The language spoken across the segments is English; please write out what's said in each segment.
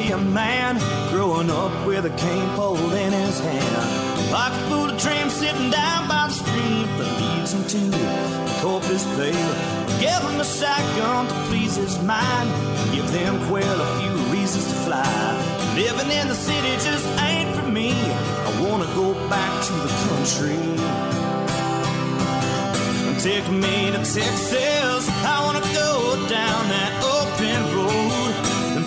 be a man growing up with a cane pole in his hand. Like a fool, tramp sitting down by the stream that leads him to the Corpus Bay. Give him a shotgun to please his mind. Give them quail a few reasons to fly. Living in the city just ain't for me. I wanna go back to the country. Take me to Texas. I wanna go down that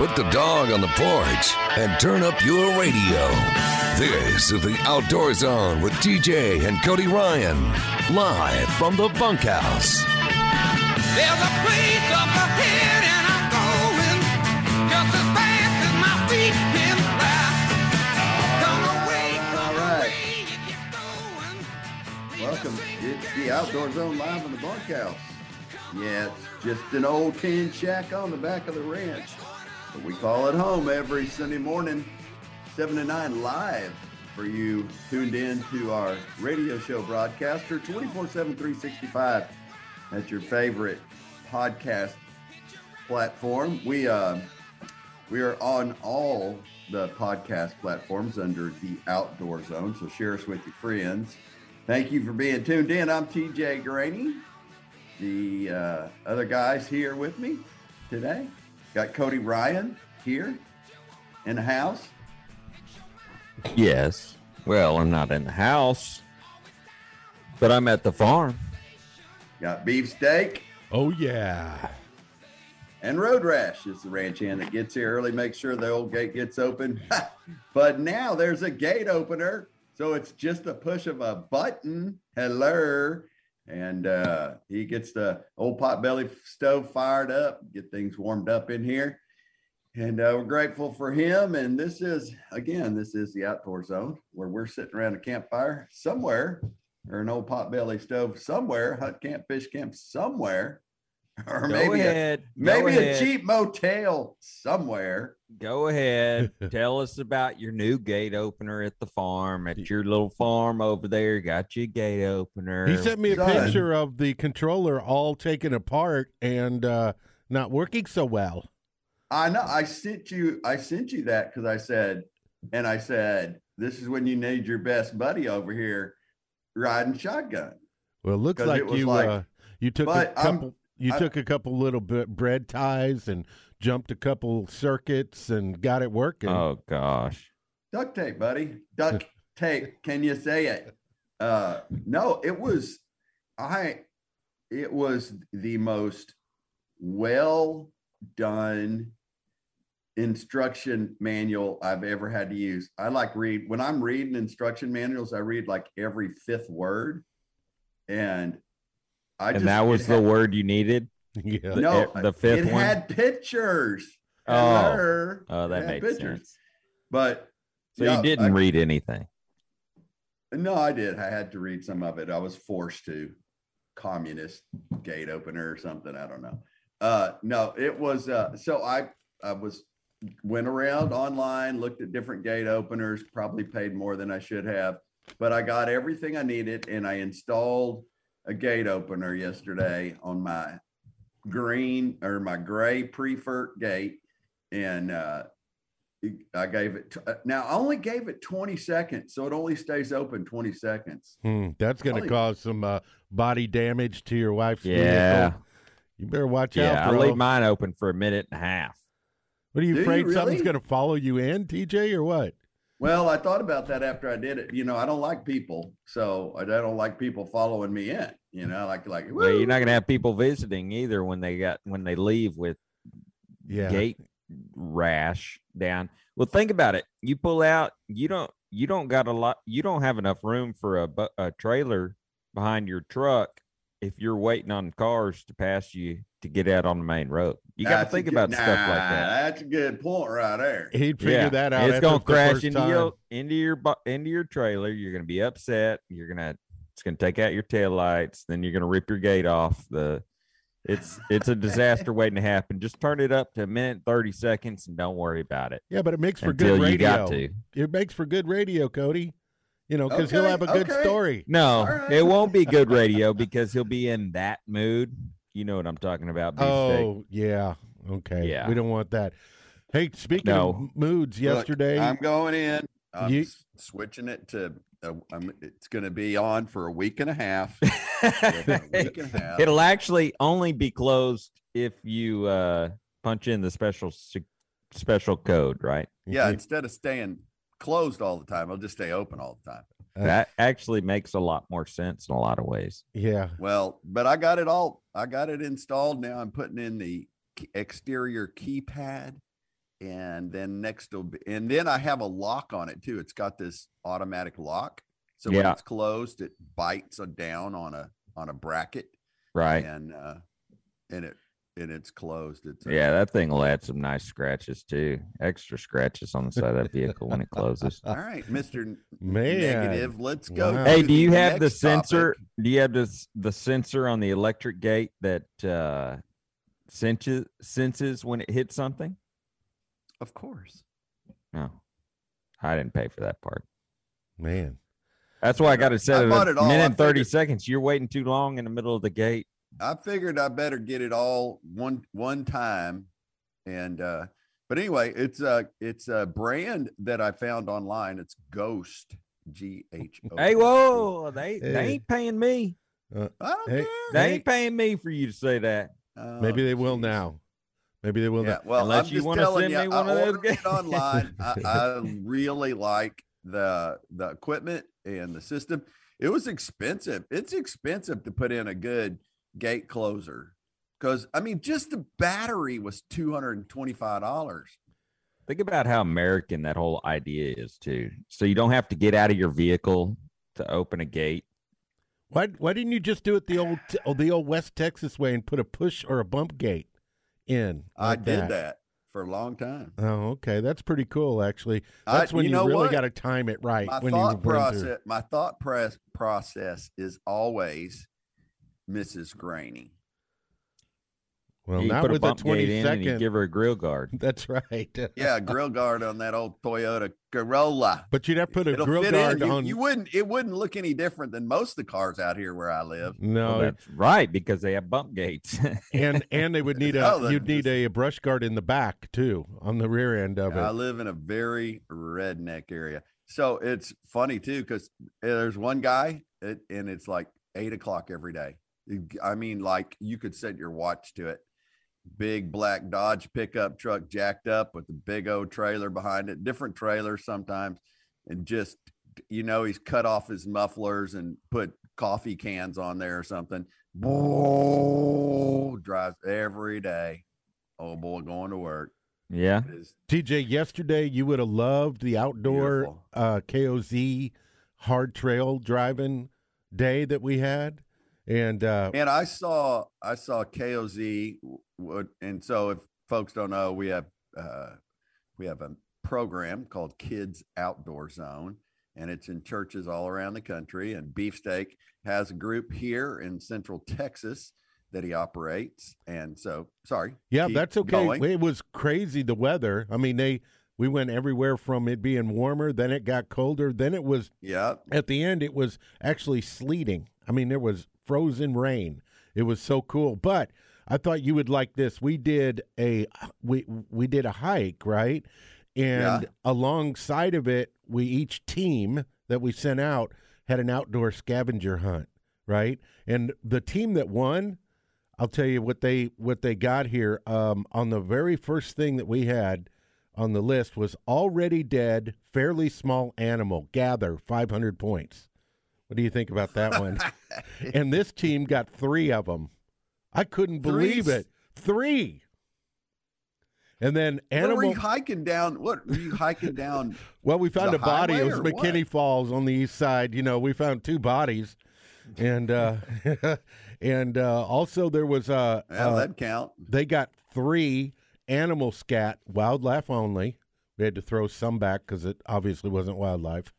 put the dog on the porch, and turn up your radio. This is the Outdoor Zone with TJ and Cody Ryan, live from the bunkhouse. There's a place up ahead and I'm going just as fast as my feet can fly. Come away, come All right. away, get going. Welcome. It's the Outdoor Zone live in the bunkhouse. Yeah, it's just an old tin shack on the back of the ranch. But we call it home every Sunday morning, 7 to 9 live for you tuned in to our radio show broadcaster 24 7 365 at your favorite podcast platform. We uh, we are on all the podcast platforms under the Outdoor Zone. So share us with your friends. Thank you for being tuned in. I'm TJ Graney. The uh, other guys here with me today got Cody Ryan here in the house. Yes. Well, I'm not in the house, but I'm at the farm. Got beefsteak Oh yeah. and road rash is the ranch hand that gets here early, makes sure the old gate gets open. but now there's a gate opener, so it's just a push of a button. Hello. And uh, he gets the old potbelly stove fired up, get things warmed up in here. And uh, we're grateful for him. And this is, again, this is the outdoor zone where we're sitting around a campfire somewhere or an old potbelly stove somewhere, hut camp, fish camp somewhere, or Go maybe a, ahead. maybe Go a cheap motel somewhere. Go ahead. Tell us about your new gate opener at the farm, at your little farm over there. Got your gate opener. He sent me a Son. picture of the controller all taken apart and uh, not working so well. I know. I sent you. I sent you that because I said, and I said, this is when you need your best buddy over here riding shotgun. Well, it looks 'Cause like it was you like- uh, you took a but I'm- couple. You I- took a couple little bit bread ties and jumped a couple circuits and got it working. Oh gosh. Duct tape, buddy. Duct tape. Can you say it? Uh, no, it was. I. It was the most well done instruction manual I've ever had to use. I like read when I'm reading instruction manuals. I read like every fifth word, and I and just that was the had- word you needed. yeah. the- no, the fifth it one? had pictures. Oh. Oh, that makes sense. But So yeah, you didn't I- read anything. No, I did. I had to read some of it. I was forced to. Communist gate opener or something. I don't know. Uh, no, it was. Uh, so I I was went around online, looked at different gate openers. Probably paid more than I should have, but I got everything I needed, and I installed a gate opener yesterday on my green or my gray prefert gate, and uh, I gave it t- uh, now. I only gave it 20 seconds, so it only stays open 20 seconds. Hmm, that's going to Probably- cause some uh, body damage to your wife's Yeah. vehicle. You better watch Yeah, out, I bro. leave mine open for a minute and a half. what are you Do you afraid something's going to follow you in, TJ, or what? Well, I thought about that after I did it. You know, I don't like people, so I don't like people following me in. You know, like like Well, you're not gonna have people visiting either when they got when they leave with Yeah. gate rash down. Well, think about it. You pull out. You don't. You don't got a lot. You don't have enough room for a a trailer behind your truck if you're waiting on cars to pass you to get out on the main road. You got to think good- about stuff like that. That's a good point right there. He'd figure Yeah, that out. It's gonna crash into time. your into your into your trailer. You're gonna be upset. You're gonna it's gonna take out your tail lights. Then you're gonna rip your gate off. The it's it's a disaster waiting to happen. Just turn it up to a minute and thirty seconds and don't worry about it Yeah, but it makes for until good you radio. got to. It makes for good radio, Cody. You know, because he'll have a good okay. story. No, All right. it won't be good radio because he'll be in that mood. You know what I'm talking about, beefsteak. Oh, yeah. Okay. Yeah. We don't want that. Hey, speaking No. of moods, Look, yesterday. I'm going in. I'm You- s- switching it to. Uh, I'm, it's going to be on for a week and a half. a week and a half. It'll actually only be closed if you uh, punch in the special special code, right? Yeah, instead of staying closed all the time, I'll just stay open all the time. Uh, that actually makes a lot more sense in a lot of ways. yeah. Well, but I got it all. I got it installed now. I'm putting in the exterior keypad, and then next will be, and then I have a lock on it too. It's got this automatic lock, so when it's closed, it bites a- down on a on a bracket, Right. and uh, and it and it's closed. It's uh, Yeah, that thing will add some nice scratches too. Extra scratches on the side of that vehicle when it closes. All right, Mister Negative. Let's go. Wow. Hey, do you have the next topic. sensor? Do you have this the sensor on the electric gate that uh senses senses when it hits something? Of course. No. I didn't pay for that part. Man. That's why I got to set I it bought a it minute I and 30 seconds. You're waiting too long in the middle of the gate. I figured I better get it all one one time, and uh, but anyway, it's a it's a brand that I found online. It's Ghost G H O. Hey, whoa, they they ain't paying me. I don't Hey, care. They Hey. ain't paying me for you to say that. Oh, Maybe they will now. Maybe they will Yeah, now. well, Unless I'm you just wanna telling send you, me one I of those ordered it online. I, I really like the the equipment and the system. It was expensive. It's expensive to put in a good gate closer because I mean, just the battery was two hundred and twenty five dollars. Think about how American that whole idea is too. So you don't have to get out of your vehicle to open a gate. Why why didn't you just do it the old oh, the old West Texas way and put a push or a bump gate in? I did that. for a long time. Oh, okay. That's pretty cool actually. I- That's when you you, know really got to time it right my when you thought through. process my thought press process is always Mrs. Graney. Well, you not with a bump gate 20 in and give her a grill guard. That's right. Yeah, grill guard on that old Toyota Corolla. But you'd have to put a It'll grill guard. You, on. you wouldn't it wouldn't look any different than most of the cars out here where I live. no, Well, that's right because they have bump gates. and and they would need a oh, No, that you'd need just- a brush guard in the back too on the rear end of it. I live in a very redneck area. So it's funny too, because there's one guy it, and it's like eight o'clock every day. I mean, like you could set your watch to it. Big black Dodge pickup truck jacked up with a big old trailer behind it, different trailers sometimes. And just, you know, he's cut off his mufflers and put coffee cans on there or something. Boom, drives every day. Oh boy, going to work. yeah. It is TJ, yesterday you would have loved the outdoor Beautiful. uh, KOZ hard trail driving day that we had, and uh, And I saw I saw KOZ, and so if folks don't know, we have uh, we have a program called Kids Outdoor Zone, and it's in churches all around the country. And Beefsteak has a group here in Central Texas that he operates. And so, sorry, yeah, that's okay. going. It was crazy the weather. I mean, they we went everywhere from it being warmer, then it got colder, then it was Yeah, at the end it was actually sleeting. I mean, there was frozen rain. It was so cool. But I thought you would like this. We did a we we did a hike, right? And Yeah. alongside of it, we each team that we sent out had an outdoor scavenger hunt, right? And the team that won, I'll tell you what they what they got here. Um, on the very first thing that we had on the list was already dead, fairly small animal. Gather 500 points. What do you think about that one? and this team got three of them. I couldn't believe Three? it. Three. And then what were you hiking down? What were you hiking down? Well, we found a body. It was McKinney what? Falls on the east side. You know, we found two bodies, and uh, and uh, also there was uh, Well, uh, that'd count. they got three animal scat, wildlife only. We had to throw some back because it obviously wasn't wildlife,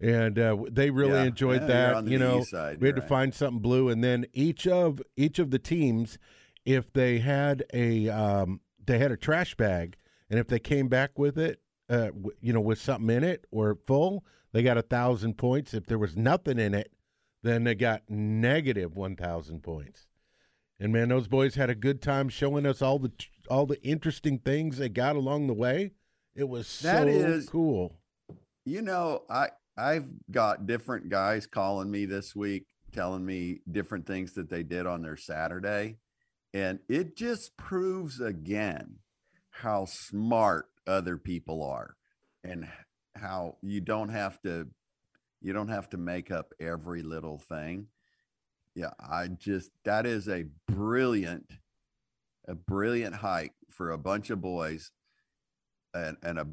and uh, they really Yeah. enjoyed Yeah, that. you know, side, we had you're to find something blue, and then each of each of the teams, if they had a um, they had a trash bag, and if they came back with it, uh, w- you know, with something in it or full, they got a thousand points. If there was nothing in it, then they got negative one thousand points. And man, those boys had a good time showing us all the all the interesting things they got along the way. It was so That is- cool. You know, I I've got different guys calling me this week, telling me different things that they did on their Saturday, and it just proves again how smart other people are, and how you don't have to you don't have to make up every little thing. Yeah, I just that is a brilliant a brilliant hike for a bunch of boys and, and a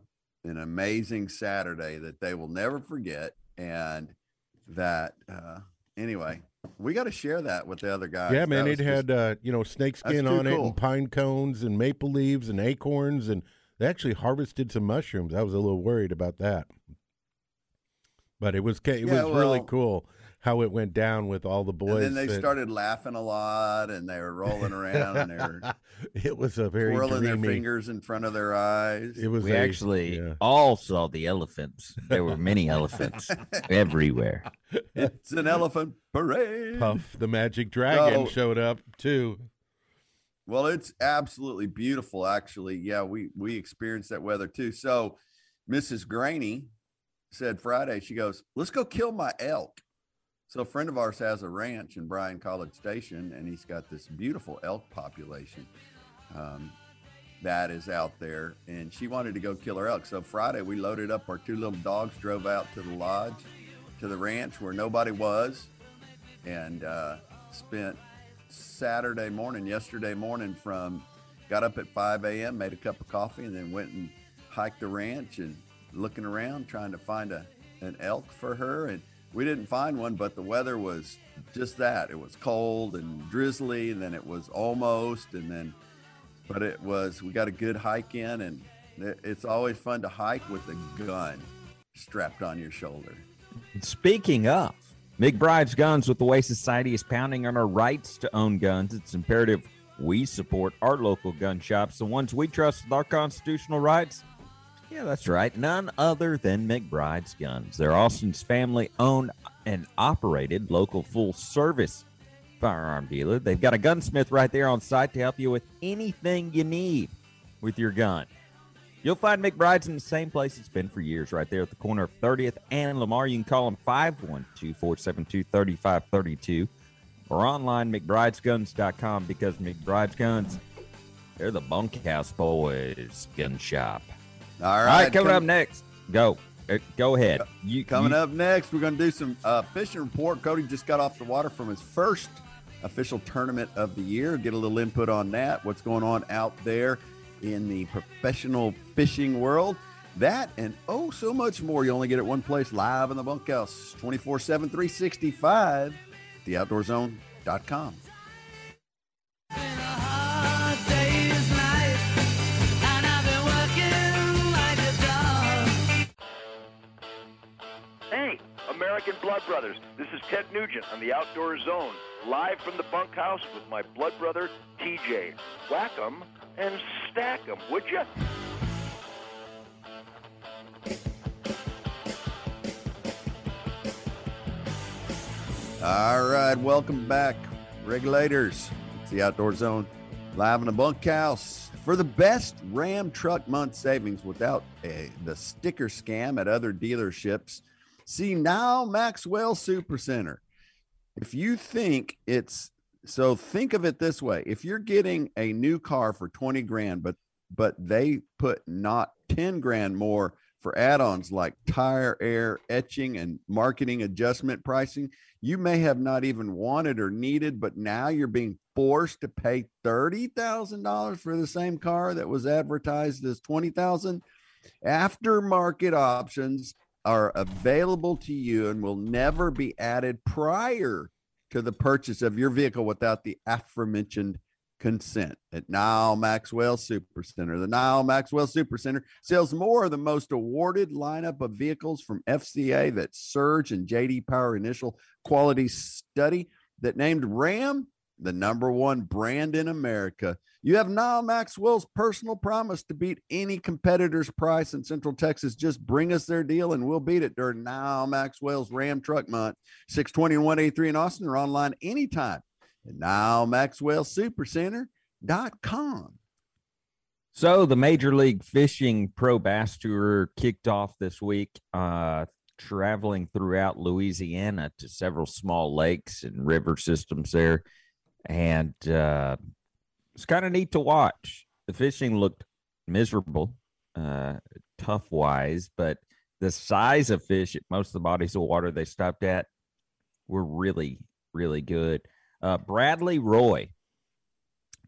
an amazing Saturday that they will never forget. And that, uh, anyway, we got to share that with the other guys. yeah, man, it was had just- uh, you know snakeskin too on it cool. and pine cones and maple leaves and acorns and they actually harvested some mushrooms. I was a little worried about that, but it was it Yeah, was really well- cool how it went down with all the boys. and then they that- started laughing a lot and they were rolling around and they were it was a very twirling their fingers in front of their eyes. It was We a- actually yeah. all saw the elephants. There were many elephants everywhere. it's an elephant parade. Puff the Magic Dragon So- showed up too. Well, it's absolutely beautiful, actually. Yeah, we we experienced that weather too. So, Mrs. Graney said Friday, she goes, "Let's go kill my elk." So, a friend of ours has a ranch in Bryan College Station, and he's got this beautiful elk population um, that is out there. And she wanted to go kill her elk. So, Friday, we loaded up our two little dogs, drove out to the lodge, to the ranch where nobody was, and uh, spent Saturday morning, yesterday morning, from got up at 5 a.m., made a cup of coffee, and then went and hiked the ranch and looking around trying to find a an elk for her. And we didn't find one, but the weather was just that. It was cold and drizzly, and then it was almost, and then, but it was. We got a good hike in, and it- it's always fun to hike with a gun strapped on your shoulder. Speaking of, McBride's Guns with the Way Society is pounding on our rights to own guns. It's imperative we support our local gun shops, the ones we trust with our constitutional rights. Yeah, that's right. None other than McBride's Guns. They're Austin's family owned and operated local full service firearm dealer. They've got a gunsmith right there on site to help you with anything you need with your gun. You'll find McBride's in the same place it's been for years, right there at the corner of 30th and Lamar. You can call them 512 472 3532 or online McBridesGuns.com because McBride's Guns, they're the bunkhouse boys gun shop. All All right, right, coming come- up next, go. Uh, Go ahead. You, Coming you- up next, we're going to do some uh, fishing report. Cody just got off the water from his first official tournament of the year. Get a little input on that. What's going on out there in the professional fishing world? That and oh, so much more. You only get it one place live in the bunkhouse 24 7, 365, theoutdoorzone.com. American Blood Brothers. This is Ted Nugent on the Outdoor Zone, live from the bunkhouse with my blood brother, TJ. Whack 'em and stack 'em, would you? All right, welcome back, regulators. It's the Outdoor Zone, live in the bunkhouse for the best Ram Truck Month savings without a, the sticker scam at other dealerships. See now, Maxwell Supercenter. If you think it's so, think of it this way: if you're getting a new car for twenty grand, but but they put not ten grand more for add-ons like tire air etching and marketing adjustment pricing you may have not even wanted or needed, but now you're being forced to pay thirty thousand dollars for the same car that was advertised as twenty thousand. Aftermarket options are available to you and will never be added prior to the purchase of your vehicle without the aforementioned consent at Nile Maxwell Super Center. The Nile Maxwell Super Center sells more of the most awarded lineup of vehicles from FCA that Surge and JD Power initial quality study that named Ram the number one brand in America. You have Nile Maxwell's personal promise to beat any competitor's price in Central Texas. Just bring us their deal and we'll beat it during Nile Maxwell's Ram Truck Month, 620 and 183 in Austin or online anytime at Supercenter.com. So the Major League Fishing Pro Bass Tour kicked off this week, uh, traveling throughout Louisiana to several small lakes and river systems there, and uh, it's kind of neat to watch. The fishing looked miserable, uh, tough wise, but the size of fish at most of the bodies of water they stopped at were really, really good. Uh, Bradley Roy.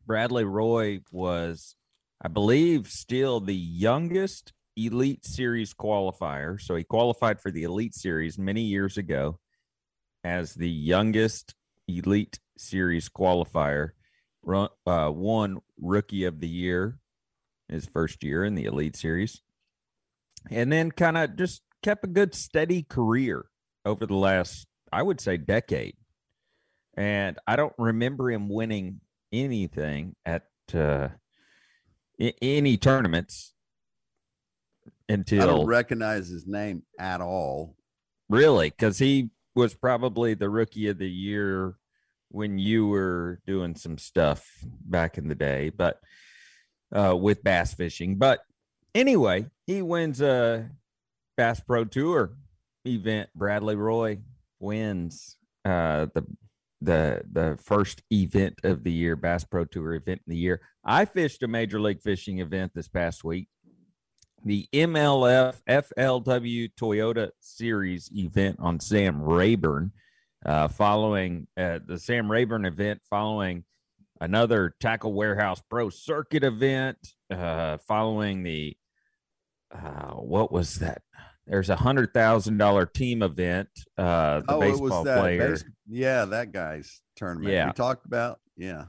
Bradley Roy was, I believe, still the youngest Elite Series qualifier. So he qualified for the Elite Series many years ago as the youngest Elite Series qualifier. Run, uh, won Rookie of the Year his first year in the Elite Series, and then kind of just kept a good steady career over the last, I would say, decade. And I don't remember him winning anything at uh, i- any tournaments until I don't recognize his name at all. Really? Because he was probably the rookie of the year when you were doing some stuff back in the day, but uh, with bass fishing. But anyway, he wins a Bass Pro Tour event. Bradley Roy wins uh, the the the first event of the year, Bass Pro Tour event in the year. I fished a major league fishing event this past week the MLF FLW Toyota Series event on Sam Rayburn, uh, following uh, the Sam Rayburn event, following another Tackle Warehouse Pro Circuit event, uh, following the uh, what was that? There's a hundred thousand dollar team event. Uh, the oh, baseball it was that player, base- yeah, that guy's tournament Yeah. we talked about. Yeah.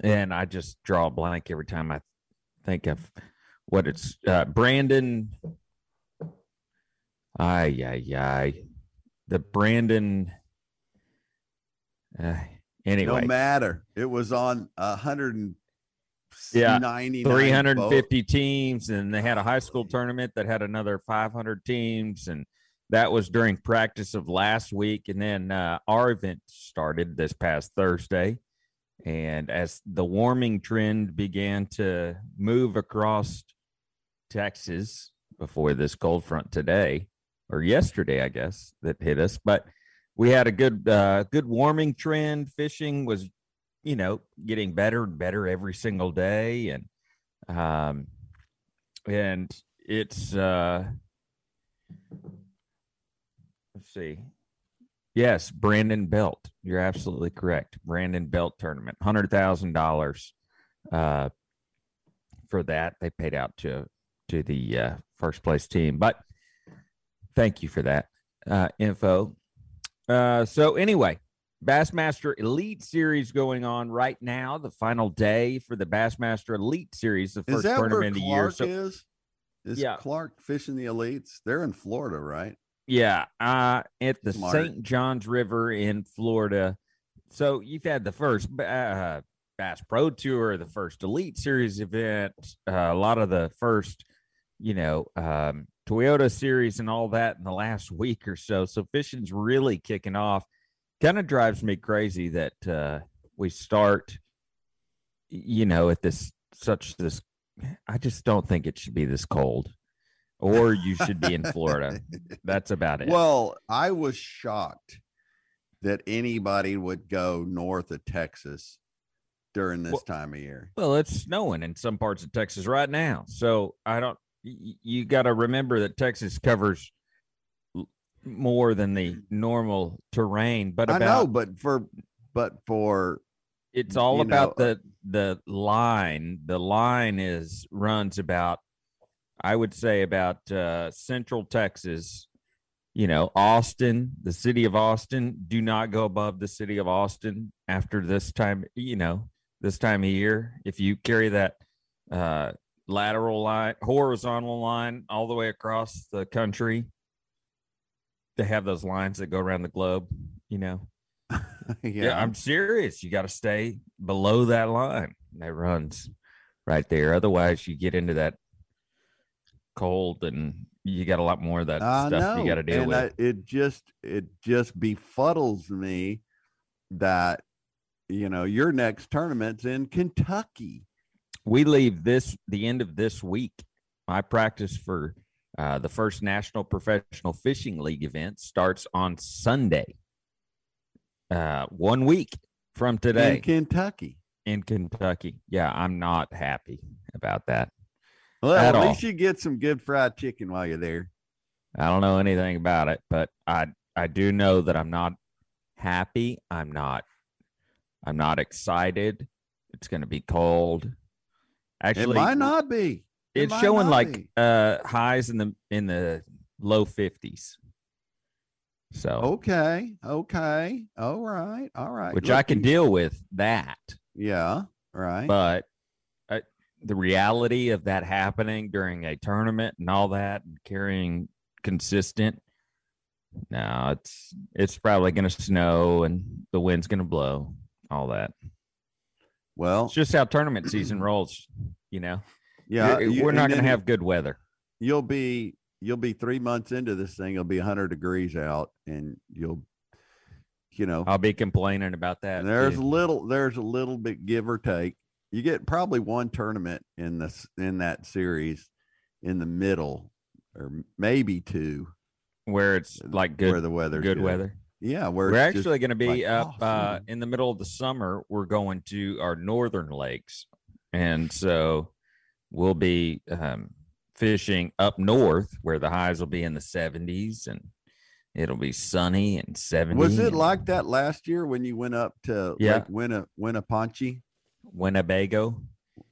and I just draw a blank every time I think of what it's uh, Brandon. Ay, ay, ay. The Brandon. Uh, anyway, No matter. It was on a hundred and Yeah, ninety 350 teams, and they had a high school tournament that had another 500 teams, and that was during practice of last week. And then uh, our event started this past Thursday. And as the warming trend began to move across Texas before this cold front today, or yesterday, I guess, that hit us, but we had a good, uh, good warming trend. Fishing was you know, getting better and better every single day. And, um, and it's, uh, let's see. Yes, Brandon Belt. You're absolutely correct. Brandon Belt tournament, hundred thousand dollars, uh, for that. They paid out to to the uh, first place team, but thank you for that uh, info. Uh, so anyway, Bassmaster Elite Series going on right now. The final day for the Bassmaster Elite Series, the first tournament of the year. So is? Is Yeah. Clark fishing the elites? They're in Florida, right? yeah, uh, at the St. Johns River in Florida. So you've had the first uh, Bass Pro Tour, the first Elite Series event, uh, a lot of the first, you know, um, Toyota Series and all that in the last week or so. So fishing's really kicking off. Kind of drives me crazy that uh, we start, you know, at this such this. I just don't think it should be this cold, or you should be in Florida. That's about it. Well, I was shocked that anybody would go north of Texas during this Well- time of year. Well, it's snowing in some parts of Texas right now. So I don't, you got to remember that Texas covers more than the normal terrain, but I about know, but for but for it's all about know, uh the the line. The line is runs about, I would say about uh, central Texas. You know, Austin, the city of Austin. Do not go above the city of Austin after this time. You know, this time of year. If you carry that uh, lateral line, horizontal line all the way across the country, they have those lines that go around the globe. You know, yeah, I'm serious. You got to stay below that line that runs right there. Otherwise, you get into that cold and you got a lot more of that I stuff know. you got to deal and with. I, it just it just befuddles me that you know your next tournament's in Kentucky. We leave this the end of this week. My practice for uh, the first National Professional Fishing League event starts on Sunday. Uh, one week from today in Kentucky. in Kentucky. Yeah, I'm not happy about that. Well, At at, all. least you get some good fried chicken while you're there. I don't know anything about it, but I I do know that I'm not happy. I'm not I'm not excited. It's going to be cold. Actually, it might not be. It it's showing like be. uh highs in the in the low 50s. So, Okay. Okay. All right. All right. which I can deal with that, Yeah. Right. but uh, the reality of that happening during a tournament and all that and carrying consistent no it's it's probably going to snow and the wind's going to blow all that well, it's just how tournament season rolls you know yeah. You're- you- we're not going to have good weather You'll be you'll be three months into this thing. It'll be 100 degrees out, and you'll, you know, i'll be complaining about that there's too. a little there's a little bit give or take. You get probably one tournament in this in that series in the middle, or maybe two, where it's like where good the weather's good weather Yeah, we're just- actually going to be like, up oh, uh, in the middle of the summer. We're going to our northern lakes, and so we'll be um, fishing up north where the highs will be in the 70s and it'll be sunny and 70. was it and like that last year when you went up to Yeah. Lake Winna, Winneponche? Winnebago,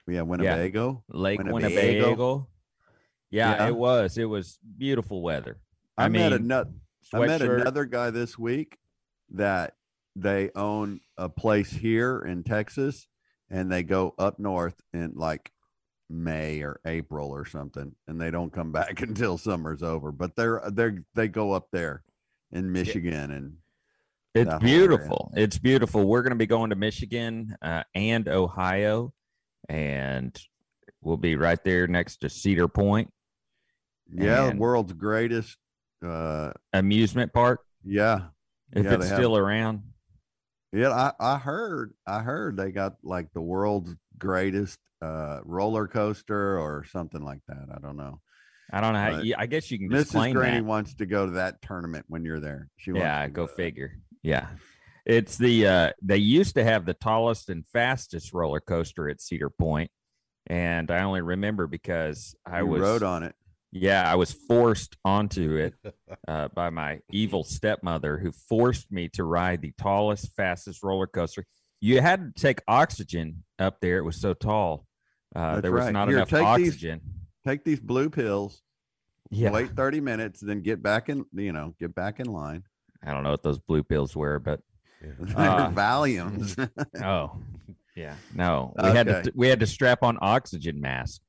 Yeah, Winnebago. Lake Winnebago? Winnebago? Yeah, Yeah. it was. It was beautiful weather. I, I met mean, I met another guy this week that they own a place here in Texas and they go up north in like May or April or something and they don't come back until summer's over but they're they're they go up there in Michigan and It's area. beautiful. It's beautiful. We're going to be going to Michigan uh, and Ohio, and we'll be right there next to Cedar Point yeah the And- world's greatest uh amusement park. yeah If Yeah, it's have- still around, yeah I I heard I heard they got like the world's greatest uh roller coaster or something like that I don't know I don't know. How, yeah, I guess you can Mrs. Graney that. wants to go to that tournament when you're there. She wants Yeah, go that. figure. Yeah. It's the uh they used to have the tallest and fastest roller coaster at Cedar Point, And I only remember because I You was rode on it. Yeah, I was forced onto it uh, by my evil stepmother, who forced me to ride the tallest, fastest roller coaster. You had to take oxygen up there; it was so tall. Uh, there was right. not Here, enough take these- oxygen. Take these blue pills. Yeah, Wait 30 minutes, then get back in, you know, get back in line. I don't know what those blue pills were, but They're Uh, Valiums. oh, yeah, no, we had to we had to strap on oxygen mask.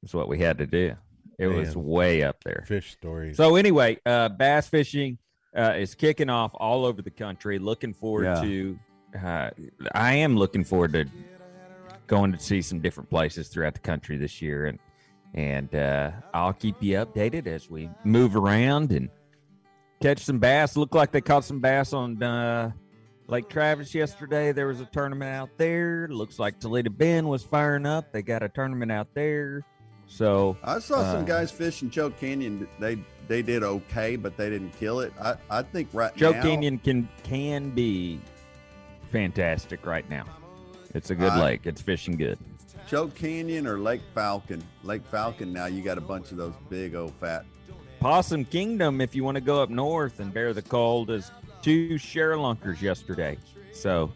That's what we had to do. It was way up there. Fish stories. So anyway, uh, bass fishing uh, is kicking off all over the country. Looking forward Yeah. to. Uh, I am looking forward to going to see some different places throughout the country this year, and and uh, I'll keep you updated as we move around and catch some bass. Looked like they caught some bass on uh, Lake Travis yesterday. There was a tournament out there. Looks like Toledo Bend was firing up. They got a tournament out there. So I saw Uh, some guys fish in Choke Canyon. They they did okay, but they didn't kill it. I, I think right Choke now, Canyon can can be fantastic right now. It's a good I- lake. It's fishing good. Choke Canyon or Lake Falcon. Lake Falcon. Now you got a bunch of those big old fat. Possum Kingdom, if you want to go up north and bear the cold, is two lunkers yesterday. So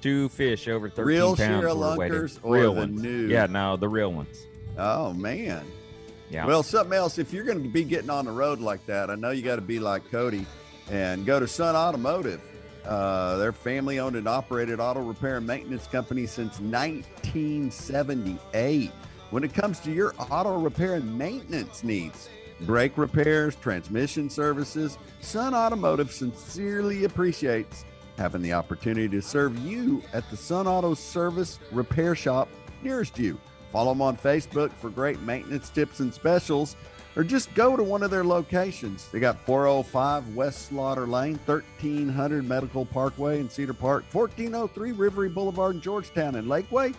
two fish over 13 Real pounds waiting. ShareLunkers or real the ones. new? Yeah, no, the real ones. Oh man. Yeah. Well, something else. If you're going to be getting on the road like that, I know you got to be like Cody and go to Sun Automotive. Uh, they're family owned and operated auto repair and maintenance company since 1978. When it comes to your auto repair and maintenance needs, brake repairs, transmission services, Sun Automotive sincerely appreciates having the opportunity to serve you at the Sun Auto Service Repair Shop nearest you. Follow them on Facebook for great maintenance tips and specials, or just go to one of their locations. They got 405 West Slaughter Lane, 1300 Medical Parkway in Cedar Park, 1403 Rivery Boulevard in Georgetown and Lakeway,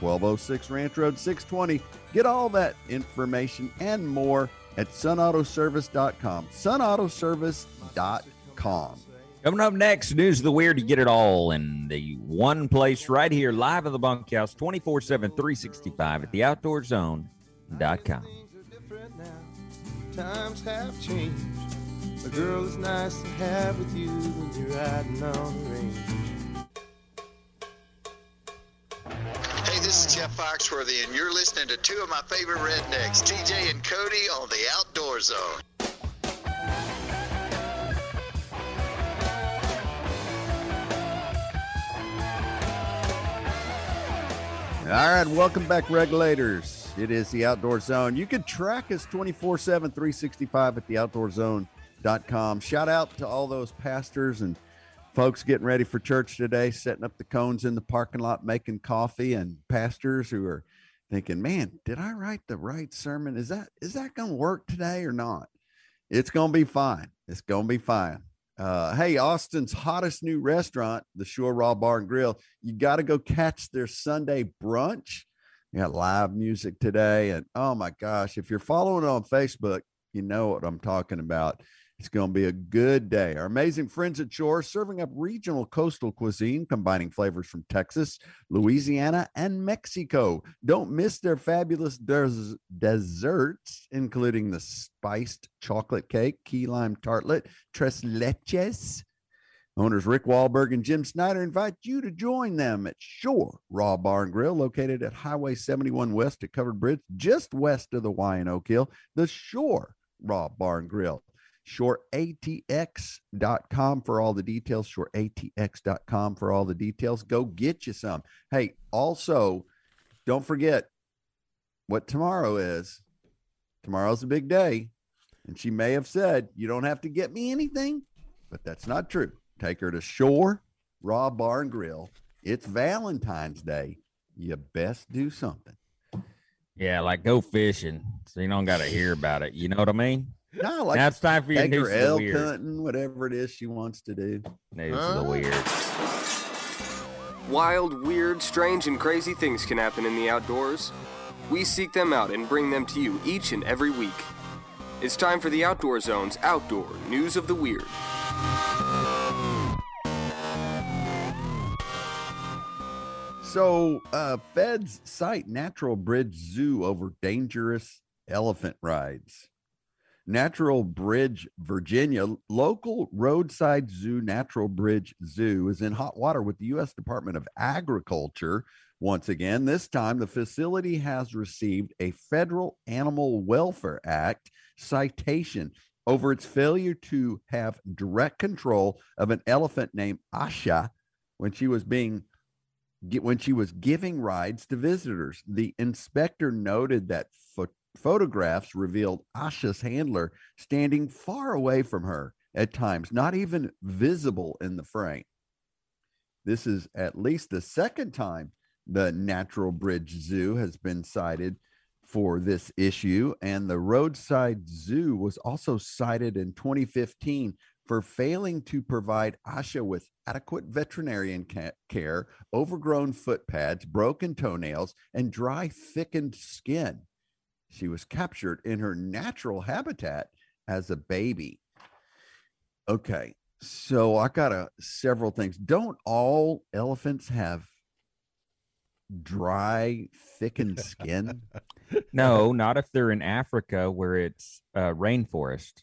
1206 Ranch Road 620. Get all that information and more at sunautoservice.com. Sunautoservice.com. Coming up next, news of the weird. You get it all in the one place right here, live at the bunkhouse, 24 7, 365 at theoutdoorzone.com. Things are different now. Times have changed. A girl is nice to have with you when you're riding on the range. Hey, this is Jeff Foxworthy, and you're listening to two of my favorite rednecks, TJ and Cody, on the Outdoor Zone. All right, welcome back, regulators. It is the Outdoor Zone. You can track us 24 7, 365 at theoutdoorzone.com. Shout out to all those pastors and folks getting ready for church today, setting up the cones in the parking lot, making coffee, and pastors who are thinking, man, did I write the right sermon? Is that is that going to work today or not? It's going to be fine. It's going to be fine. Uh, hey, Austin's hottest new restaurant, the Shore Raw Bar and Grill. You got to go catch their Sunday brunch. They got live music today. And oh my gosh, if you're following on Facebook, you know what I'm talking about. It's going to be a good day. Our amazing friends at Shore serving up regional coastal cuisine, combining flavors from Texas, Louisiana, and Mexico. Don't miss their fabulous des- desserts, including the spiced chocolate cake, key lime tartlet, tres leches. Owners Rick Wahlberg and Jim Snyder invite you to join them at Shore Raw Bar and Grill, located at Highway 71 West at Covered Bridge, just west of the Y in Oak Hill. The Shore Raw Bar and Grill shoreatx.com for all the details shoreatx.com for all the details go get you some hey also don't forget what tomorrow is tomorrow's a big day and she may have said you don't have to get me anything but that's not true take her to shore raw bar and grill it's valentine's day you best do something Yeah, like go fishing. So you don't got to hear about it. You know what I mean? No like now it's time for your take her news of the elk weird. hunting whatever it is she wants to do News of the weird. Wild, weird, strange, and crazy things can happen in the outdoors. We seek them out and bring them to you each and every week. It's time for the Outdoor Zone's Outdoor News of the Weird. So, uh, feds cite Natural Bridge Zoo over dangerous elephant rides. Natural Bridge, Virginia, local roadside zoo, Natural Bridge Zoo, is in hot water with the U.S. Department of Agriculture. Once again, this time the facility has received a Federal Animal Welfare Act citation over its failure to have direct control of an elephant named Asha when she was being when she was giving rides to visitors. The inspector noted that photographs revealed Asha's handler standing far away from her at times, not even visible in the frame. This is at least the second time the Natural Bridge Zoo has been cited for this issue, and the Roadside Zoo was also cited in 2015 for failing to provide Asha with adequate veterinarian care, overgrown foot pads, broken toenails, and dry, thickened skin. She was captured in her natural habitat as a baby. Okay, so I got a several things. Don't all elephants have dry, thickened skin? No, not if they're in Africa where it's uh, rainforest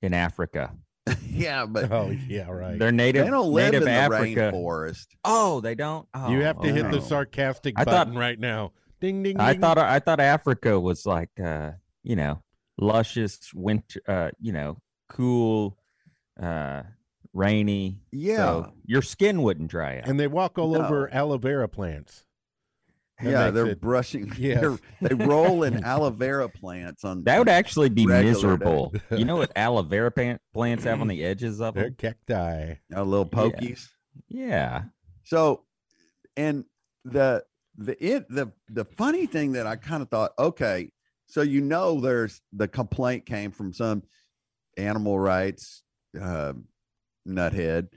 in Africa. yeah, but Oh yeah, right. They're native. they don't live native in the Africa. rainforest. Oh, they don't. Oh, you have to hit the sarcastic I thought- button right now. Ding ding. I ding. thought I thought Africa was like uh, you know, luscious winter uh, you know, cool uh rainy. Yeah. so your skin wouldn't dry out. And they walk all No. over aloe vera plants. That yeah, they're it- brushing. Yeah. they're- they roll in aloe vera plants on. That would actually be miserable. day. you know what aloe vera pan- plants have on the edges of They're them? cacti. Uh, little Yeah. Yeah. So, and the the it the the funny thing that I kind of thought, okay, so you know, there's the complaint came from some animal rights uh, nuthead,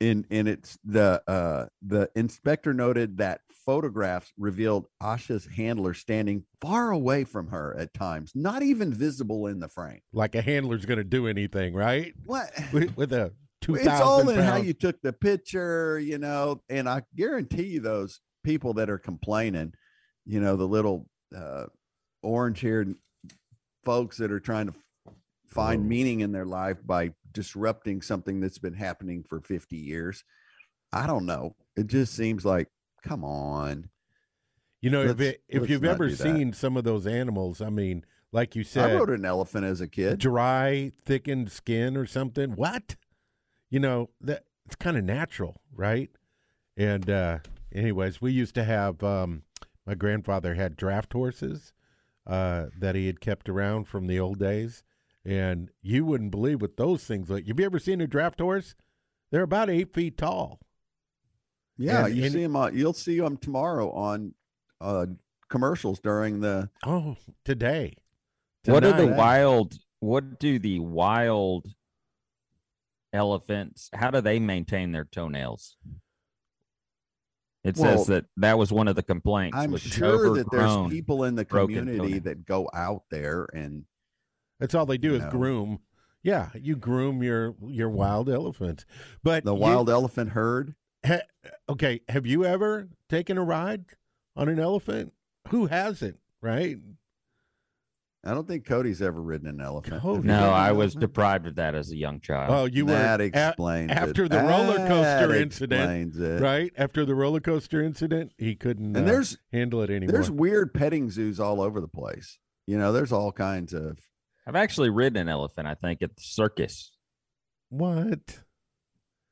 in and it's the uh the inspector noted that photographs revealed Asha's handler standing far away from her at times, not even visible in the frame. Like a handler's going to do anything, right? What? With, with a two it's all in how you took the picture, you know. And I guarantee you, those people that are complaining, you know, the little uh, orange-haired folks that are trying to find meaning in their life by disrupting something that's been happening for 50 years. I don't know. It just seems like, come on. You know, if Let's- it, if you've ever seen some of those animals, I mean, like you said, I rode an elephant as a kid. dry, thickened skin or something. What? You know, that it's kind of natural, right? And uh anyways, we used to have um my grandfather had draft horses uh that he had kept around from the old days. And you wouldn't believe what those things like. Have you ever seen a draft horse? They're about eight feet tall. Yeah, And- you and- see them. On, you'll see them tomorrow on uh, commercials during the. Oh, today. What are the wild? What do the wild elephants? How do they maintain their toenails? It Well, says that that was one of the complaints. I'm was sure that there's people in the community that go out there and That's all they do is know. groom. Yeah, you groom your your wild elephant. But the you- wild elephant herd. Ha, okay, have you ever taken a ride on an elephant? Who hasn't, right? I don't think Cody's ever ridden an elephant. Cody. No, I was deprived of that as a young child. Oh, you that were a- explains it. after the roller coaster That incident, it. right? After the roller coaster incident, he couldn't And uh, there's handle it anymore. there's weird petting zoos all over the place. You know, there's all kinds of. I've actually ridden an elephant. I think at the circus. what?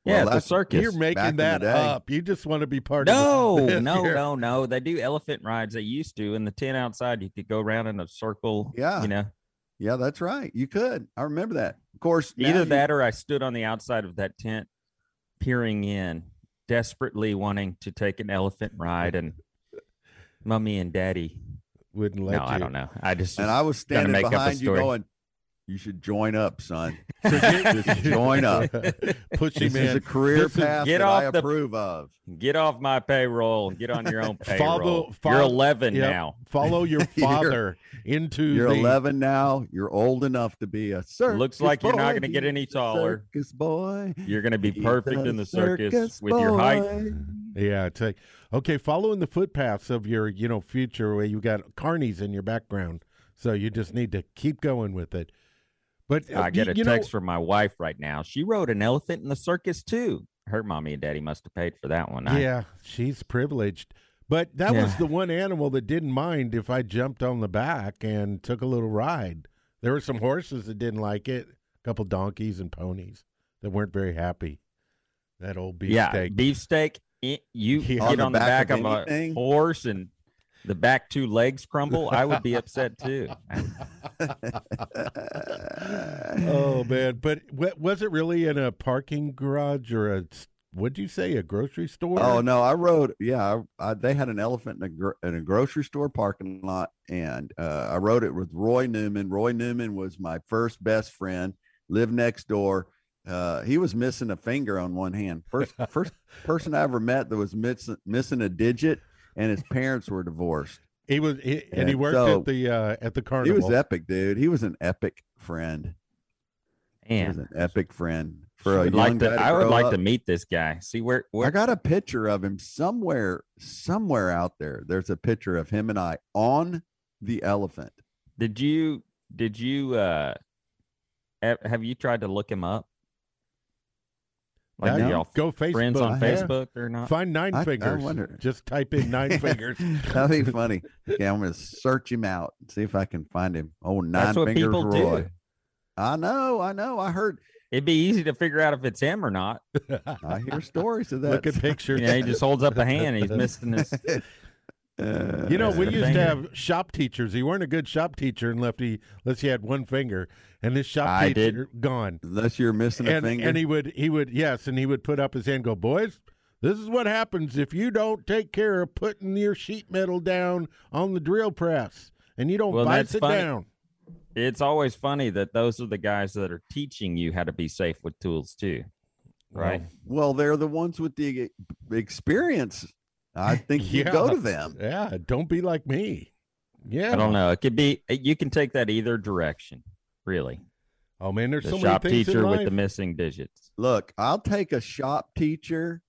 Yeah, Well, the circus. You're making that up. You just want to be part no, of it. no, You're- no, no. They do elephant rides. They used to in the tent outside. You could go around in a circle. Yeah. you know, Yeah, that's right. You could. I remember that. Of course, either you- that or I stood on the outside of that tent, peering in, desperately wanting to take an elephant ride, and mummy and daddy. Wouldn't let No, you. I don't know. I just And I was standing make up a behind you, going, "You should join up, son. Just join up. Push This him is in. a career This is- path get that I off the- approve of." get off my payroll get on your own payroll. Follow- You're 11 Yep. now. Follow your You're- father into You're the 11 now. You're old enough to be a circus. Looks like you're not gonna get any taller. Circus boy. You're going to be perfect a in the circus, circus with your height. boy. Yeah, it's like okay, following the footpaths of your, you know, future where you got carnies in your background. So you just need to keep going with it. But uh, I get a you know, text from my wife right now. She rode an elephant in the circus too. Her mommy and daddy must have paid for that one. I- Yeah, she's privileged. But that was the one animal that didn't mind if I jumped on the back and took a little ride. There were some horses that didn't like it, a couple donkeys and ponies that weren't very happy. That old yeah, beefsteak. beefsteak. you Yeah. get On on the the, back back, of of, a horse and the back two legs crumble. I would be upset too. oh man! But wa- was it really in a parking garage or a? What'd you say? A grocery store? Oh no, I rode. Yeah, I, I, they had an elephant in a gro- in a grocery store parking lot, and uh, I rode it with Roy Newman. Roy Newman was my first best friend. Lived next door. Uh, he was missing a finger on one hand. First first person I ever met that was missing missing a digit, and his parents were divorced. He was, he, and he worked so- at the uh, at the carnival. He was epic, dude. He was an epic friend. He was And an epic friend for a would young like to, guy to I would like up. to meet this guy. See where, I got a picture of him somewhere, somewhere out there. There's a picture of him and I on the elephant. did you did you uh have, have you tried to look him up? Like Yeah, y'all go Facebook. friends on Facebook or not? Find nine I- I fingers. wonder- Just type in nine fingers. That'd be funny. Yeah, I'm gonna search him out and see if I can find him. Oh, nine That's what fingers people Roy. do. I know, I know. I heard It'd be easy to figure out if it's him or not. I hear stories of that. Look at pictures. You know, he just holds up a hand. And he's missing his. Uh, You know, we Missing a used to have shop teachers. You weren't a good shop teacher unless he, unless you had one finger, and this shop I did. teacher gone. unless you're missing a And, finger. and he would, he would, yes, and he would put up his hand, and go, boys. This is what happens if you don't take care of putting your sheet metal down on the drill press, and you don't Well, bice it funny. down. It's always funny that those are the guys that are teaching you how to be safe with tools too, right? well, they're the ones with the experience. I think you Yeah. go to them. Yeah, don't be like me. Yeah, I don't know. It could be. You can take that either direction, really. Oh man, there's The so shop many teacher in with the missing digits. Look, I'll take a shop teacher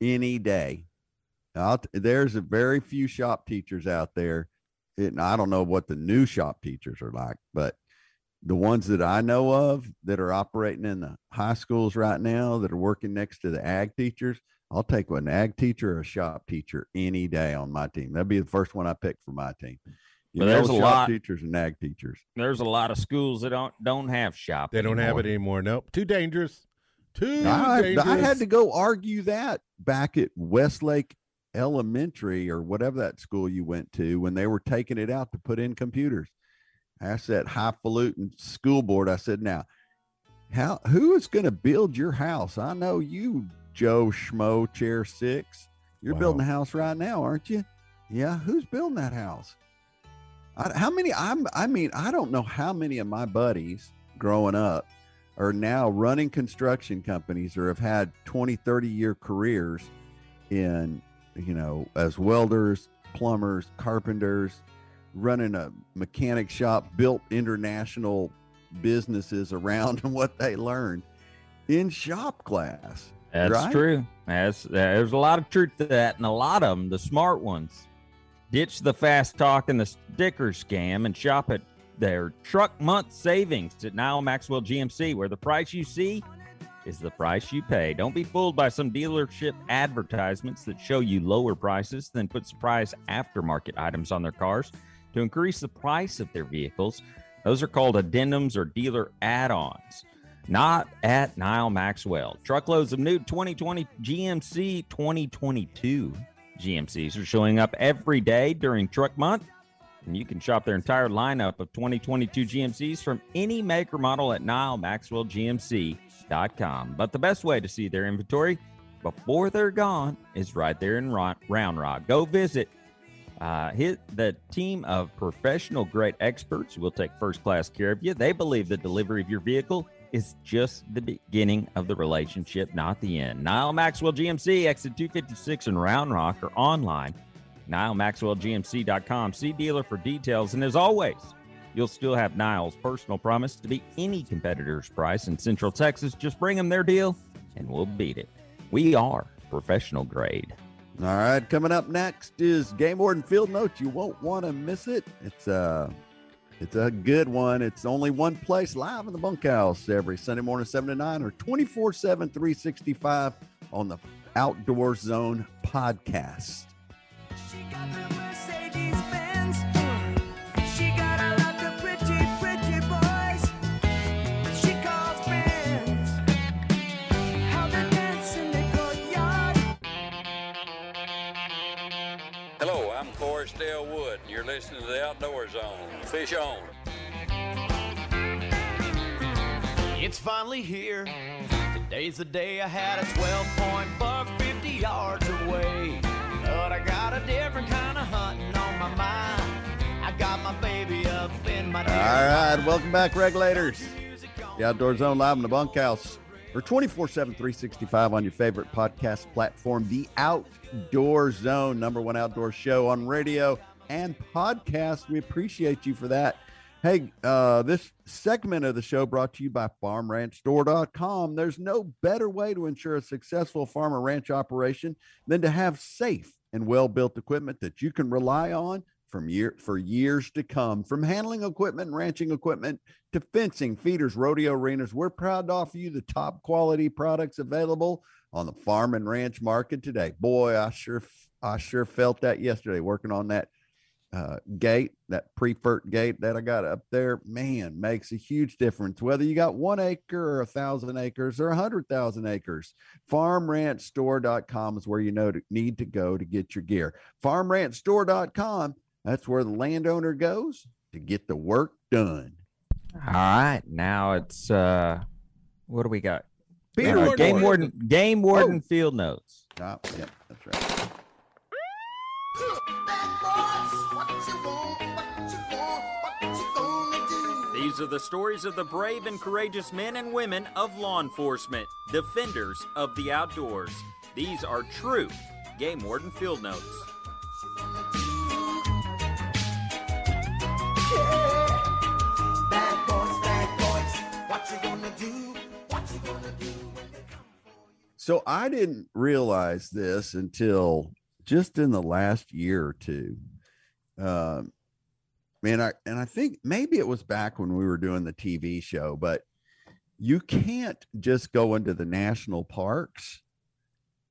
any day. I'll there's a very few shop teachers out there. And I don't know what the new shop teachers are like, but the ones that I know of that are operating in the high schools right now that are working next to the ag teachers, I'll take an ag teacher or a shop teacher any day on my team. That'd be the first one I pick for my team. You Well, there's know a shop lot- teachers and ag teachers. There's a lot of schools that don't don't have shop. They don't have it anymore. Nope, too dangerous. Too I, dangerous. I had to go argue that back at Westlake Elementary or whatever that school you went to when they were taking it out to put in computers. I asked that highfalutin school board, I said, now, how who is going to build your house? I know you, Joe Schmo, chair six. You're Wow. building a house right now, aren't you? Yeah. Who's building that house? I, how many? I'm. I mean, I don't know how many of my buddies growing up are now running construction companies or have had 20, 30 year careers in, you know, as welders, plumbers, carpenters, running a mechanic shop, built international businesses around what they learned in shop class. That's right? true. That's there's a lot of truth to that, and a lot of them, the smart ones, ditch the fast talk and the sticker scam and shop at their truck month savings at Nyle Maxwell GMC, where the price you see is the price you pay. Don't be fooled by some dealership advertisements that show you lower prices, then put surprise aftermarket items on their cars to increase the price of their vehicles. Those are called addendums or dealer add-ons not at Nyle Maxwell. Truckloads of new 2020 GMC 2022 GMCs are showing up every day during Truck Month, and you can shop their entire lineup of 2022 GMCs from any make or model at NyleMaxwellGMC.com. But the best way to see their inventory before they're gone is right there in Round Rock. Go visit uh, hit the team of professional great experts will take first class care of you. They believe the delivery of your vehicle is just the beginning of the relationship, not the end. Nyle Maxwell GMC, exit 256 in Round Rock, or online, NyleMaxwellGMC.com. See dealer for details. And as always, you'll still have Nyle's personal promise to beat any competitor's price in Central Texas. Just bring them their deal, and we'll beat it. We are professional grade. All right, coming up next is Game Warden Field Notes. You won't want to miss it. It's a, it's a good one. It's only one place live in the bunkhouse every Sunday morning, 7 to 9, or 24 7, 365 on the Outdoor Zone podcast. I'm Dale Wood, and you're listening to the Outdoor Zone. Fish on. It's finally here. Today's the day I had a 12 point buck 50 yards away. But I got a different kind of hunting on my mind. I got my baby up in my All right, welcome back, regulators. The Outdoor Zone live in the bunkhouse or 24 7, 365 on your favorite podcast platform. The Outdoor Zone, number one outdoor show on radio and podcast. We appreciate you for that. Hey, uh, this segment of the show brought to you by farmranchstore.com. There's no better way to ensure a successful farm or ranch operation than to have safe and well built equipment that you can rely on from year for years to come. From handling equipment ranching equipment to fencing, feeders, rodeo arenas, we're proud to offer you the top quality products available on the farm and ranch market today. Boy, I sure I sure felt that yesterday working on that uh, gate, that Priefert gate that I got up there, man, makes a huge difference. Whether you got one acre or a thousand acres or a hundred thousand acres, farmranchstore.com is where you know to need to go to get your gear. Farmranchstore.com, that's where the landowner goes to get the work done. All right, now it's uh, what do we got? Peter Uh, game warden, game warden field notes. Yeah, that's right. These are the stories of the brave and courageous men and women of law enforcement, defenders of the outdoors. These are true Game Warden Field Notes. So I didn't realize this until just in the last year or two. Um, man, I and I think maybe it was back when we were doing the TV show, but you can't just go into the national parks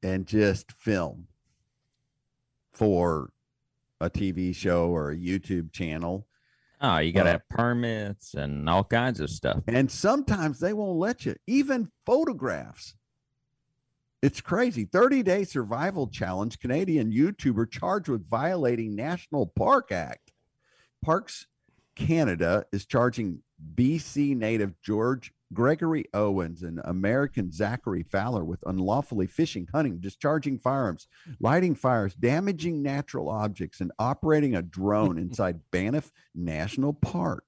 and just film for a TV show or a YouTube channel. Oh, you got to Uh, have permits and all kinds of stuff. And sometimes they won't let you, even photographs. It's crazy. 30 day survival challenge. Canadian YouTuber charged with violating National Park Act. Parks Canada is charging BC native George Gregory Owens and American Zachary Fowler with unlawfully fishing, hunting, discharging firearms, lighting fires, damaging natural objects, and operating a drone inside Banff National Park.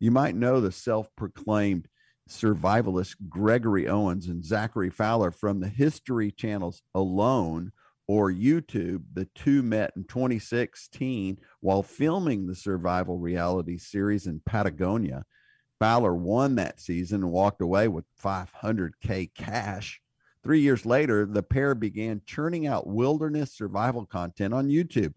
You might know the self proclaimed survivalist Gregory Owens and Zachary Fowler from the History channels alone or YouTube. The two met in 2016 while filming the survival reality series in Patagonia. Fowler won that season and walked away with 500K cash. Three years later, the pair began churning out wilderness survival content on YouTube.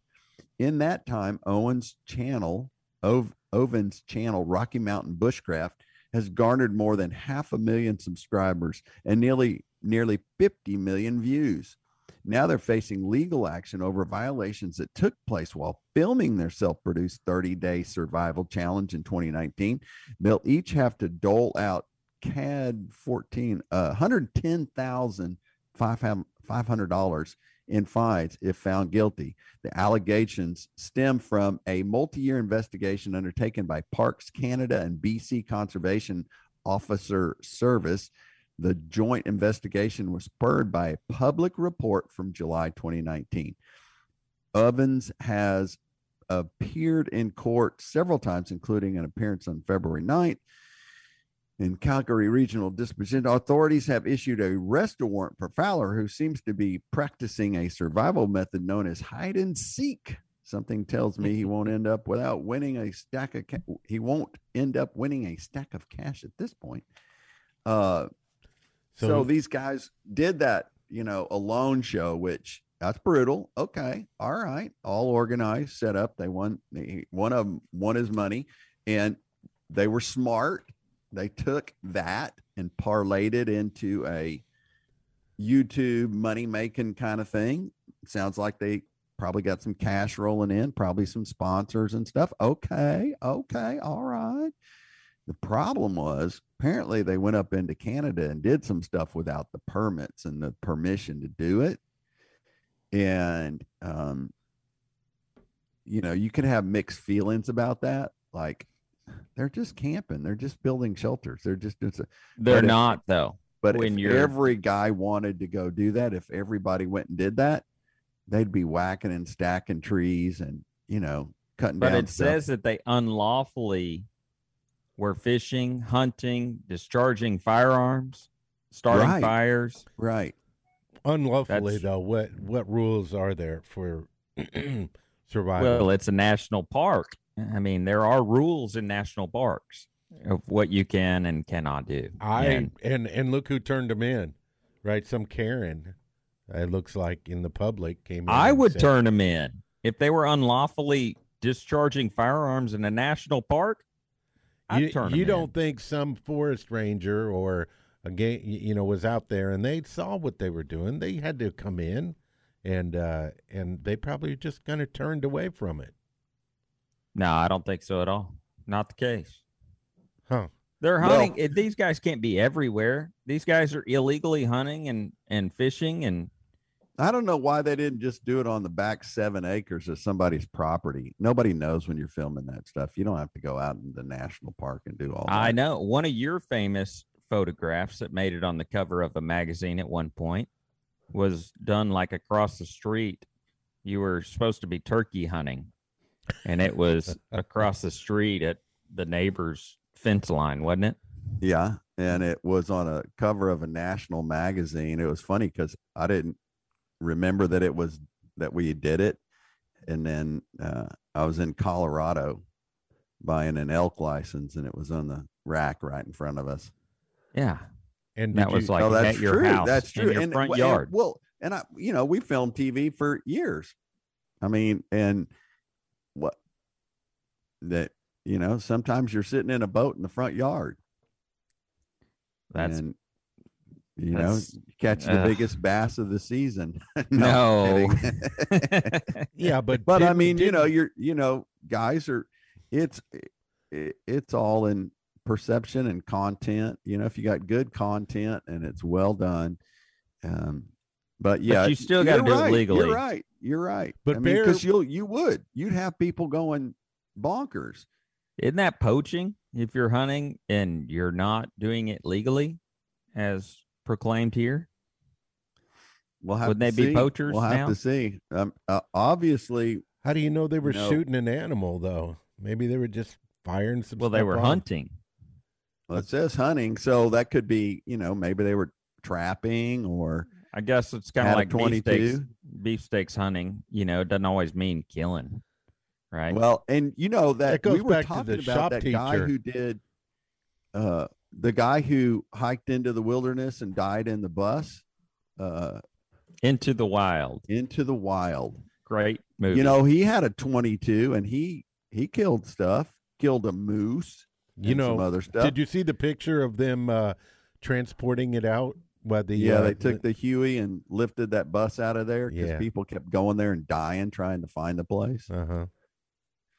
In that time, Owens' channel, Ov- Owen's channel, Rocky Mountain Bushcraft, has garnered more than half a million subscribers and nearly nearly 50 million views. Now they're facing legal action over violations that took place while filming their self-produced 30-day survival challenge in 2019. They'll each have to dole out CAD 14 uh, 110,500 dollars in fines if found guilty. The allegations stem from a multi-year investigation undertaken by Parks Canada and BC Conservation Officer Service. The joint investigation was spurred by a public report from July 2019. Ovens has appeared in court several times, including an appearance on February 9th. In Calgary Regional Disposition, authorities have issued a arrest warrant for Fowler, who seems to be practicing a survival method known as hide and seek. Something tells me he won't end up without winning a stack of. Ca- he won't end up winning a stack of cash at this point. Uh, so, So- these guys did that, you know, alone show, which that's brutal. Okay, all right, all organized, set up. They won. They, one of them won his money, and they were smart. They took that and parlayed it into a YouTube money making kind of thing. Sounds like they probably got some cash rolling in, probably some sponsors and stuff. Okay, okay, all right. The problem was apparently they went up into Canada and did some stuff without the permits and the permission to do it. And um, you know, you can have mixed feelings about that. Like they're just camping, they're just building shelters. They're just it's a, They're but if- not though. but when if you're every guy wanted to go do that, if everybody went and did that, they'd be whacking and stacking trees and you know cutting But down. it stuff. says that they unlawfully were fishing, hunting, discharging firearms, starting Right. fires. right. Unlawfully That's- though, what what rules are there for survival? Well, it's a national park. I mean, there are rules in national parks of what you can and cannot do. I And and and look who turned them in, right? Some Karen. It looks like in the public came. In I would said- turn them in if they were unlawfully discharging firearms in a national park. I'd You, turn you don't in. think some forest ranger or a game, you know, was out there and they saw what they were doing? They had to come in, and uh and they probably just kind of turned away from it. No, I don't think so at all. Not the case. Huh. They're hunting. eh, These guys can't be everywhere. These guys are illegally hunting and and fishing and I don't know why they didn't just do it on the back seven acres of somebody's property. Nobody knows when you're filming that stuff. You don't have to go out in the national park and do all that. I know one of your famous photographs that made it on the cover of a magazine at one point was done like across the street. You were supposed to be turkey hunting, and it was across the street at the neighbor's fence line, wasn't it? Yeah, and it was on a cover of a national magazine. It was funny because I didn't remember that it was that we did it, and then uh, I was in Colorado buying an elk license, and it was on the rack right in front of us. Yeah, And that did was you- like oh, that's at your true. house, That's in true. your and front well, yard. And, well, and I, you know, we filmed TV for years. I mean, and what that you know, sometimes you're sitting in a boat in the front yard. That's and you know, that's- catch the ugh. biggest bass of the season. No. I'm. Yeah, but but I didn't- mean, you know, you're you know, guys are it's it, it's all in perception and content. You know, if you got good content and it's well done, um, but yeah, you still gotta you're do it legally. You're right. You're right. But I mean, because you'll you would you'd have people going bonkers. Isn't that poaching if you're hunting and you're not doing it legally as proclaimed here? We'll have Wouldn't to they be poachers We'll have now? to see. Um, uh, obviously, How do you know they were No. shooting an animal though? Maybe they were just firing some. Well, they were off. hunting. well, it says hunting, so that could be you know maybe they were trapping or I guess it's kind of like beefsteaks. 22. Beefsteaks hunting, you know, it doesn't always mean killing, right? Well, and you know that, That goes we were back to talking the about shop that guy who did uh the guy who hiked into the wilderness and died in the bus uh Into the Wild, into the wild. great movie. You know, he had a 22 and he he killed stuff, killed a moose, You and know, some other stuff. Did you see the picture of them uh, transporting it out? By the yeah, uh, they took the Huey and lifted that bus out of there because Yeah. people kept going there and dying trying to find the place. Uh huh.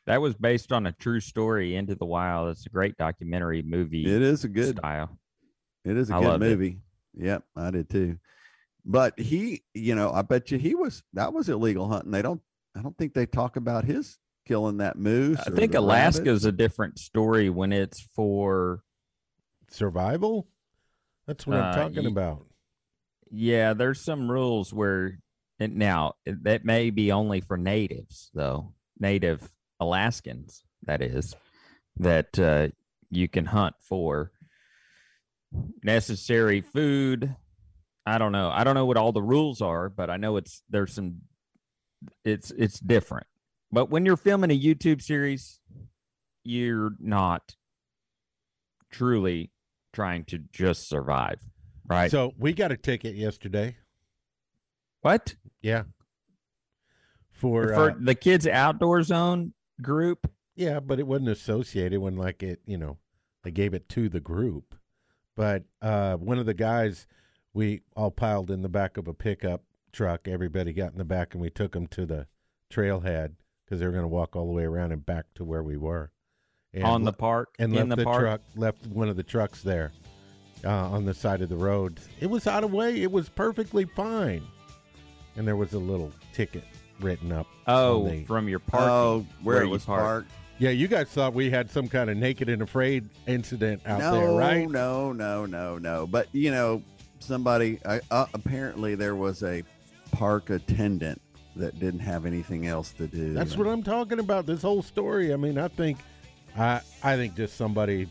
That was based on a true story. Into the Wild. It's a great documentary movie. It is a good style. It is a I good loved it. movie. Yep, I did too. But he, you know, I bet you he was that was illegal hunting. They don't I don't think they talk about his killing that moose. I think the Alaska rabbit. is a different story when it's for Survival. That's what I'm Uh, talking ye- about. Yeah, there's some rules where and now that may be only for natives though, native Alaskans that is that uh, you can hunt for necessary food. I don't know. I don't know what all the rules are, but I know it's there's some it's it's different. But when you're filming a YouTube series, you're not truly trying to just survive, right? So we got a ticket yesterday. what? Yeah. For, for uh, the kids outdoor zone group yeah, but it wasn't associated when like it, you know, they gave it to the group. But uh, one of the guys, we all piled in the back of a pickup truck. Everybody got in the back, and we took them to the trailhead because they were going to walk all the way around and back to where we were. And on the park and in left the, park truck left one of the trucks there uh, on the side of the road. It was out of way. It was perfectly fine, and there was a little ticket written up. oh the- from your park Oh, where, it was park. parked. yeah, you guys thought we had some kind of naked and afraid incident out no, there, right? no, no, no, no. But you know, somebody I, uh, apparently there was a park attendant that didn't have anything else to do. That's what I'm talking about. This whole story. I mean, I think, I I think just somebody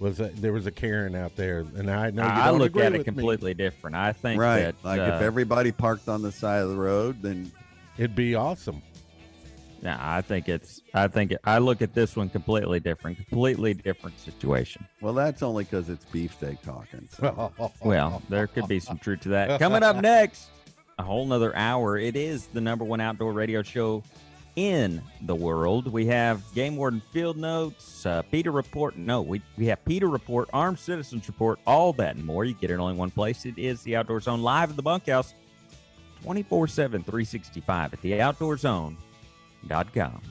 was a, there was a Karen out there, and I know you I don't look agree at it with me. completely different. I think right. that like uh, if everybody parked on the side of the road, then It'd be awesome. yeah, I think it's I think it, I look at this one completely different, completely different situation. well, that's only because it's beefsteak talking. So. Well, there could be some truth to that. Coming up next, a whole nother hour. It is the number one outdoor radio show in the world. We have Game Warden Field Notes, uh, Peter Report. No, we, we have Peter Report, Armed Citizens Report, all that and more. You get it only one place. It is the Outdoor Zone live at the bunkhouse 24 7, 365 at the outdoorzone.com.